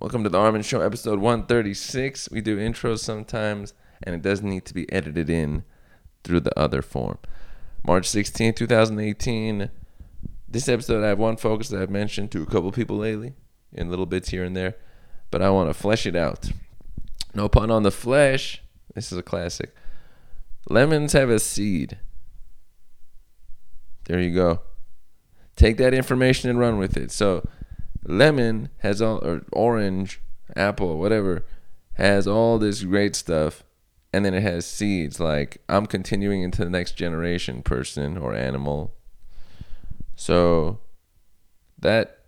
Welcome to the Armin Show, episode 136. We do intros sometimes, and it does need to be edited in through the other form. March 16, 2018. This episode, I have one focus that I've mentioned to a couple people lately, in little bits here and there, but I want to flesh it out. No pun on the flesh. This is a classic. Lemons have a seed. There you go. Take that information and run with it. So, lemon has all, or orange, apple, whatever, has all this great stuff, and then it has seeds. Like I'm continuing into the next generation, person or animal. So, that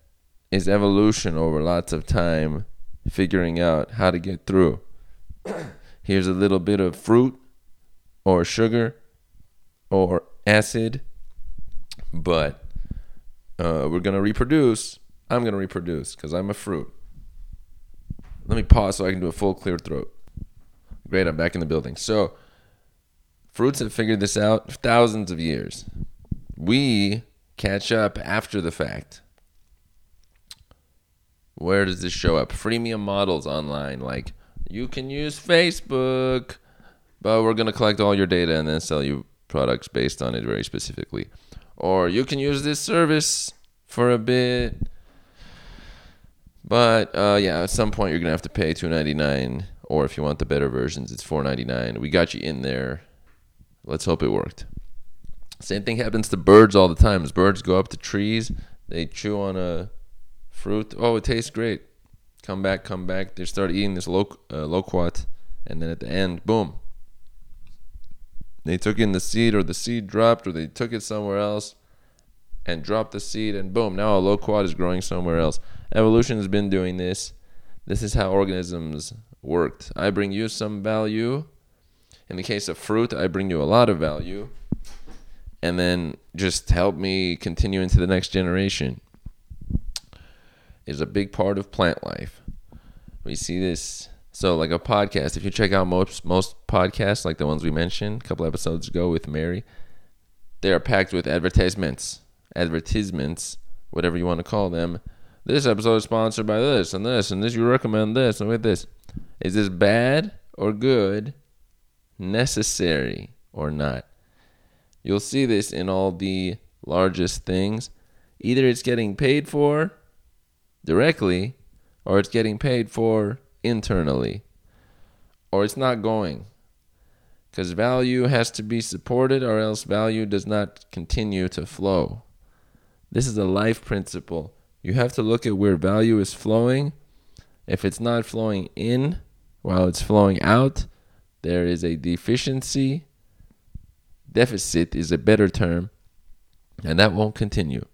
is evolution over lots of time, figuring out how to get through. Here's a little bit of fruit, or sugar, or acid, but uh, we're gonna reproduce I'm going to reproduce because I'm a fruit. Let me pause so I can do a full clear throat. Great, I'm back in the building. So, fruits have figured this out thousands of years. We catch up after the fact. Where does this show up? Freemium models online. Like, you can use Facebook, but we're going to collect all your data and then sell you products based on it very specifically. Or you can use this service for a bit but uh, yeah, at some point you're gonna have to pay two ninety nine, or if you want the better versions, it's four ninety nine. We got you in there. Let's hope it worked. Same thing happens to birds all the time. As birds go up to trees, they chew on a fruit. Oh, it tastes great. Come back, come back. They start eating this uh, loquat, and then at the end, boom. They took in the seed, or the seed dropped, or they took it somewhere else, and drop the seed, and boom, now a loquat is growing somewhere else. Evolution has been doing this. This is how organisms worked. I bring you some value. In the case of fruit, I bring you a lot of value. And then just help me continue into the next generation is a big part of plant life. We see this so like a podcast, if you check out most most podcasts like the ones we mentioned a couple episodes ago with Mary, they are packed with advertisements. Advertisements, whatever you want to call them, this episode is sponsored by this and this and this. You recommend this and with this. Is this bad or good? Necessary or not? You'll see this in all the largest things. Either it's getting paid for directly or it's getting paid for internally or it's not going. Because value has to be supported or else value does not continue to flow. This is a life principle you have to look at where value is flowing. If it's not flowing in while it's flowing out, there is a deficiency. Deficit is a better term, and that won't continue.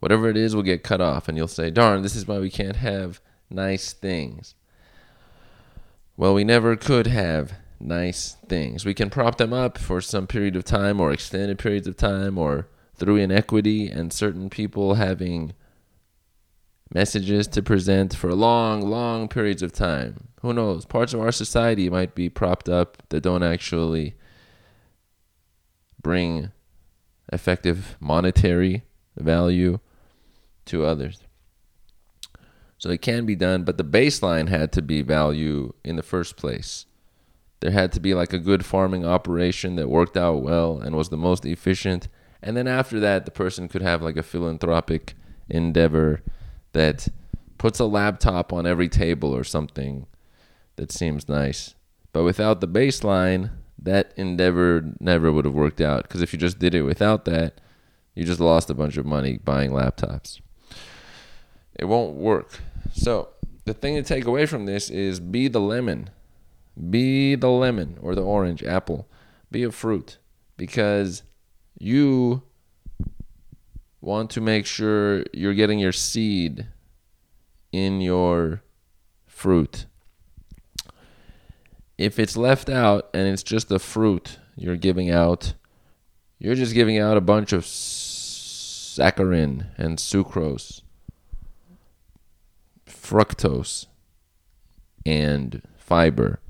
Whatever it is will get cut off, and you'll say, darn, this is why we can't have nice things. Well, we never could have nice things. We can prop them up for some period of time or extended periods of time or through inequity and certain people having messages to present for long, long periods of time. Who knows? Parts of our society might be propped up that don't actually bring effective monetary value to others. So it can be done, but the baseline had to be value in the first place. There had to be like a good farming operation that worked out well and was the most efficient. And then after that, the person could have like a philanthropic endeavor that puts a laptop on every table or something that seems nice. But without the baseline, that endeavor never would have worked out. Because if you just did it without that, you just lost a bunch of money buying laptops. It won't work. So, the thing to take away from this is be the lemon. Be the lemon or the orange, apple. Be a fruit. Because you want to make sure you're getting your seed in your fruit. If it's left out and it's just the fruit you're giving out, you're just giving out a bunch of saccharin and sucrose, fructose, and fiber.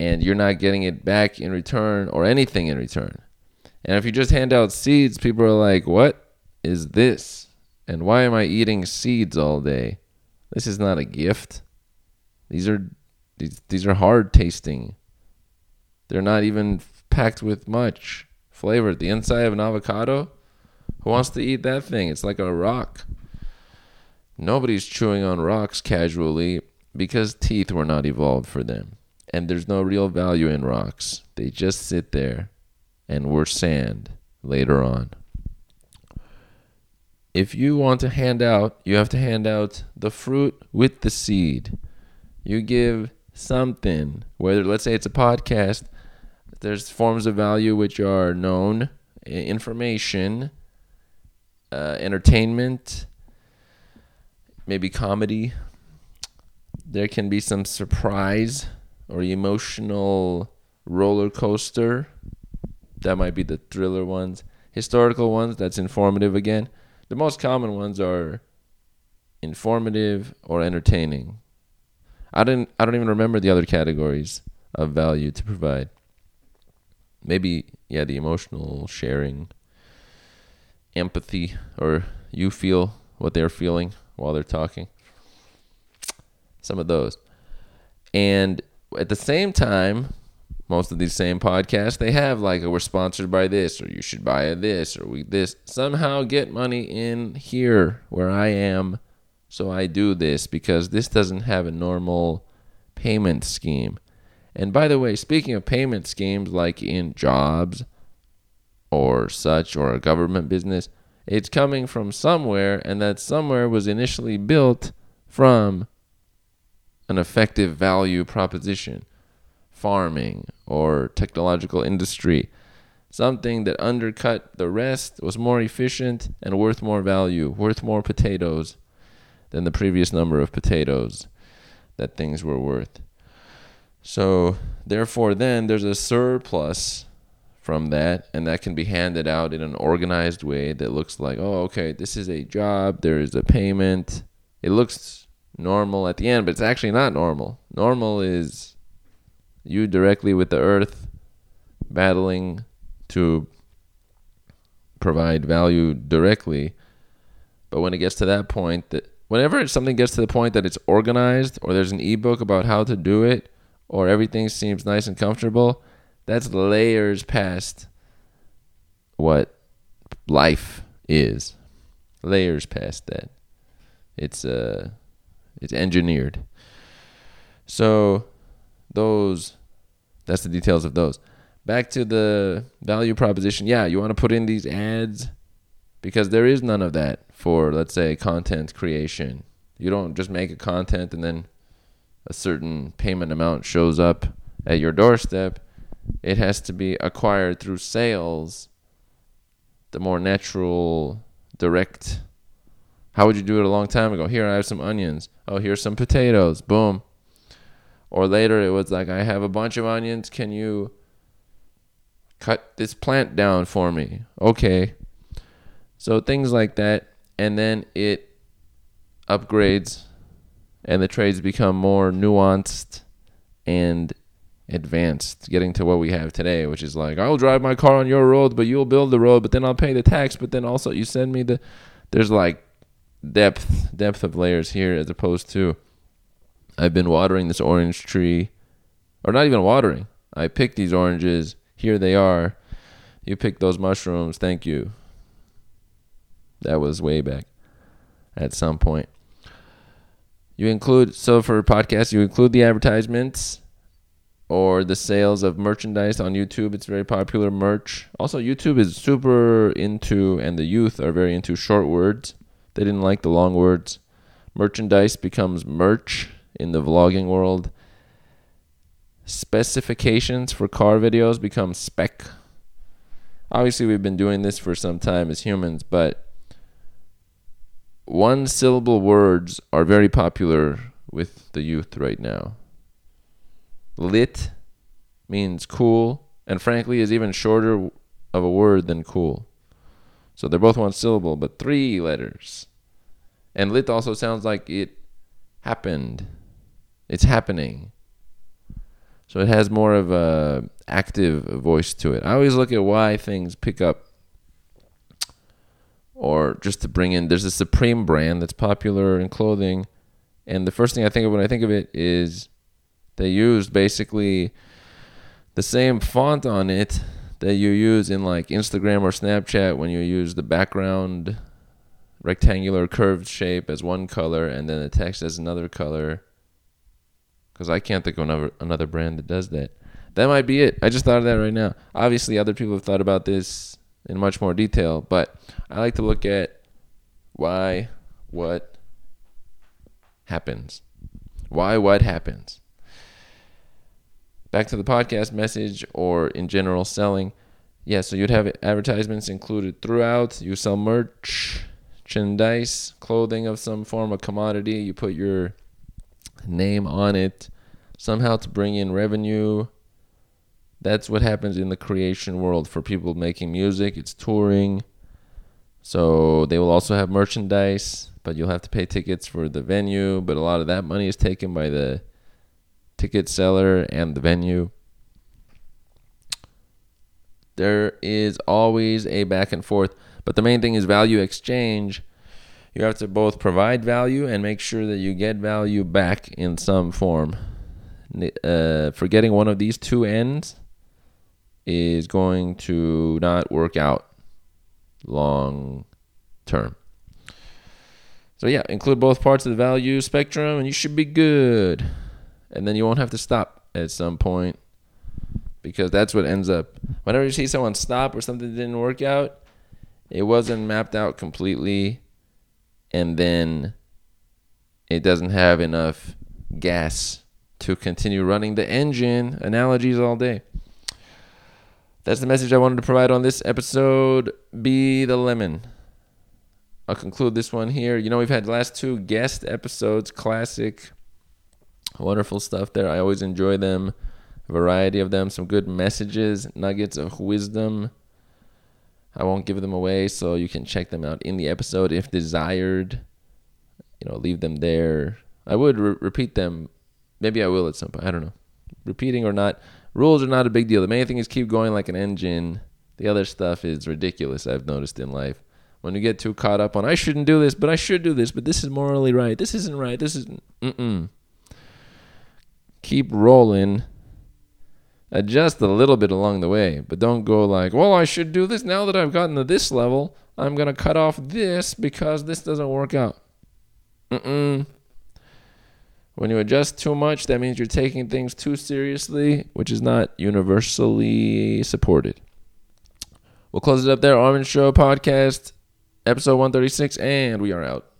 And you're not getting it back in return or anything in return. And if you just hand out seeds, people are like, what is this? And why am I eating seeds all day? This is not a gift. These are these, these are hard tasting. They're not even packed with much flavor. The inside of an avocado, who wants to eat that thing? It's like a rock. Nobody's chewing on rocks casually because teeth were not evolved for them. And there's no real value in rocks. They just sit there and were sand later on. If you want to hand out, you have to hand out the fruit with the seed. You give something, whether let's say it's a podcast, there's forms of value which are known, information, uh, entertainment, maybe comedy. There can be some surprise or emotional roller coaster. That might be the thriller ones. Historical ones, that's informative again. The most common ones are informative or entertaining. I didn't I don't even remember the other categories of value to provide. Maybe yeah, the emotional sharing, empathy or you feel what they're feeling while they're talking. Some of those. And at the same time, most of these same podcasts they have like oh, we're sponsored by this or you should buy this or we this somehow get money in here where I am so I do this because this doesn't have a normal payment scheme. And by the way, speaking of payment schemes like in jobs or such or a government business, it's coming from somewhere and that somewhere was initially built from an effective value proposition farming or technological industry. Something that undercut the rest, was more efficient, and worth more value, worth more potatoes than the previous number of potatoes that things were worth. So, therefore, then there's a surplus from that, and that can be handed out in an organized way that looks like, oh, okay, this is a job, there is a payment. It looks normal at the end, but it's actually not normal. Normal is you directly with the earth, battling to provide value directly. But when it gets to that point, that whenever something gets to the point that it's organized, or there's an ebook about how to do it, or everything seems nice and comfortable, that's layers past what life is. Layers past that. It's uh, it's engineered. So those that's the details of those. Back to the value proposition. Yeah, you want to put in these ads because there is none of that for let's say content creation. You don't just make a content and then a certain payment amount shows up at your doorstep. It has to be acquired through sales. The more natural, direct. How would you do it a long time ago? Here, I have some onions. Oh, here's some potatoes. Boom. Or later it was like, I have a bunch of onions. Can you cut this plant down for me? Okay. So things like that. And then it upgrades and the trades become more nuanced and advanced, getting to what we have today, which is like, I'll drive my car on your road, but you'll build the road, but then I'll pay the tax, but then also you send me the. There's like depth, depth of layers here as opposed to I've been watering this orange tree, or not even watering. I picked these oranges. Here they are. You picked those mushrooms. Thank you. That was way back at some point. You include, so for podcasts, you include the advertisements or the sales of merchandise on YouTube. It's very popular merch. Also, YouTube is super into, and the youth are very into short words. They didn't like the long words. Merchandise becomes merch in the vlogging world. Specifications for car videos become spec. Obviously, we've been doing this for some time as humans, but one syllable words are very popular with the youth right now. Lit means cool, and frankly, is even shorter of a word than cool. So they're both one syllable, but three letters. And lit also sounds like it happened. It's happening. So it has more of a active voice to it. I always look at why things pick up or just to bring in there's a Supreme brand that's popular in clothing And the first thing I think of when I think of it is they used basically the same font on it that you use in like Instagram or Snapchat when you use the background rectangular curved shape as one color and then the text as another color. Because I can't think of another, another brand that does that. That might be it. I just thought of that right now. Obviously, other people have thought about this in much more detail, but I like to look at why, what happens. Why, what happens. Back to the podcast message or in general selling. Yeah, so you'd have advertisements included throughout. You sell merch, merchandise, clothing of some form, a commodity. You put your name on it somehow to bring in revenue. That's what happens in the creation world for people making music. It's touring. So they will also have merchandise, but you'll have to pay tickets for the venue. But a lot of that money is taken by the ticket seller and the venue. There is always a back and forth, but the main thing is value exchange. You have to both provide value and make sure that you get value back in some form. Uh, forgetting one of these two ends is going to not work out long term. So, yeah, include both parts of the value spectrum and you should be good. And then you won't have to stop at some point because that's what ends up. Whenever you see someone stop or something didn't work out, it wasn't mapped out completely, and then it doesn't have enough gas to continue running the engine. Analogies all day. That's the message I wanted to provide on this episode. Be the lemon. I'll conclude this one here. You know, we've had the last two guest episodes, classic, wonderful stuff there. I always enjoy them variety of them, some good messages, nuggets of wisdom. I won't give them away, so you can check them out in the episode if desired. You know, leave them there. I would re- repeat them. Maybe I will at some point. I don't know. Repeating or not, rules are not a big deal. The main thing is keep going like an engine. The other stuff is ridiculous, I've noticed in life. When you get too caught up on, I shouldn't do this, but I should do this, but this is morally right. This isn't right. This isn't. Mm-mm. Keep rolling adjust a little bit along the way, but don't go like, well, I should do this now that I've gotten to this level. I'm going to cut off this because this doesn't work out. Mm-mm. When you adjust too much, that means you're taking things too seriously, which is not universally supported. We'll close it up there. Armin Show podcast, episode 136, and we are out.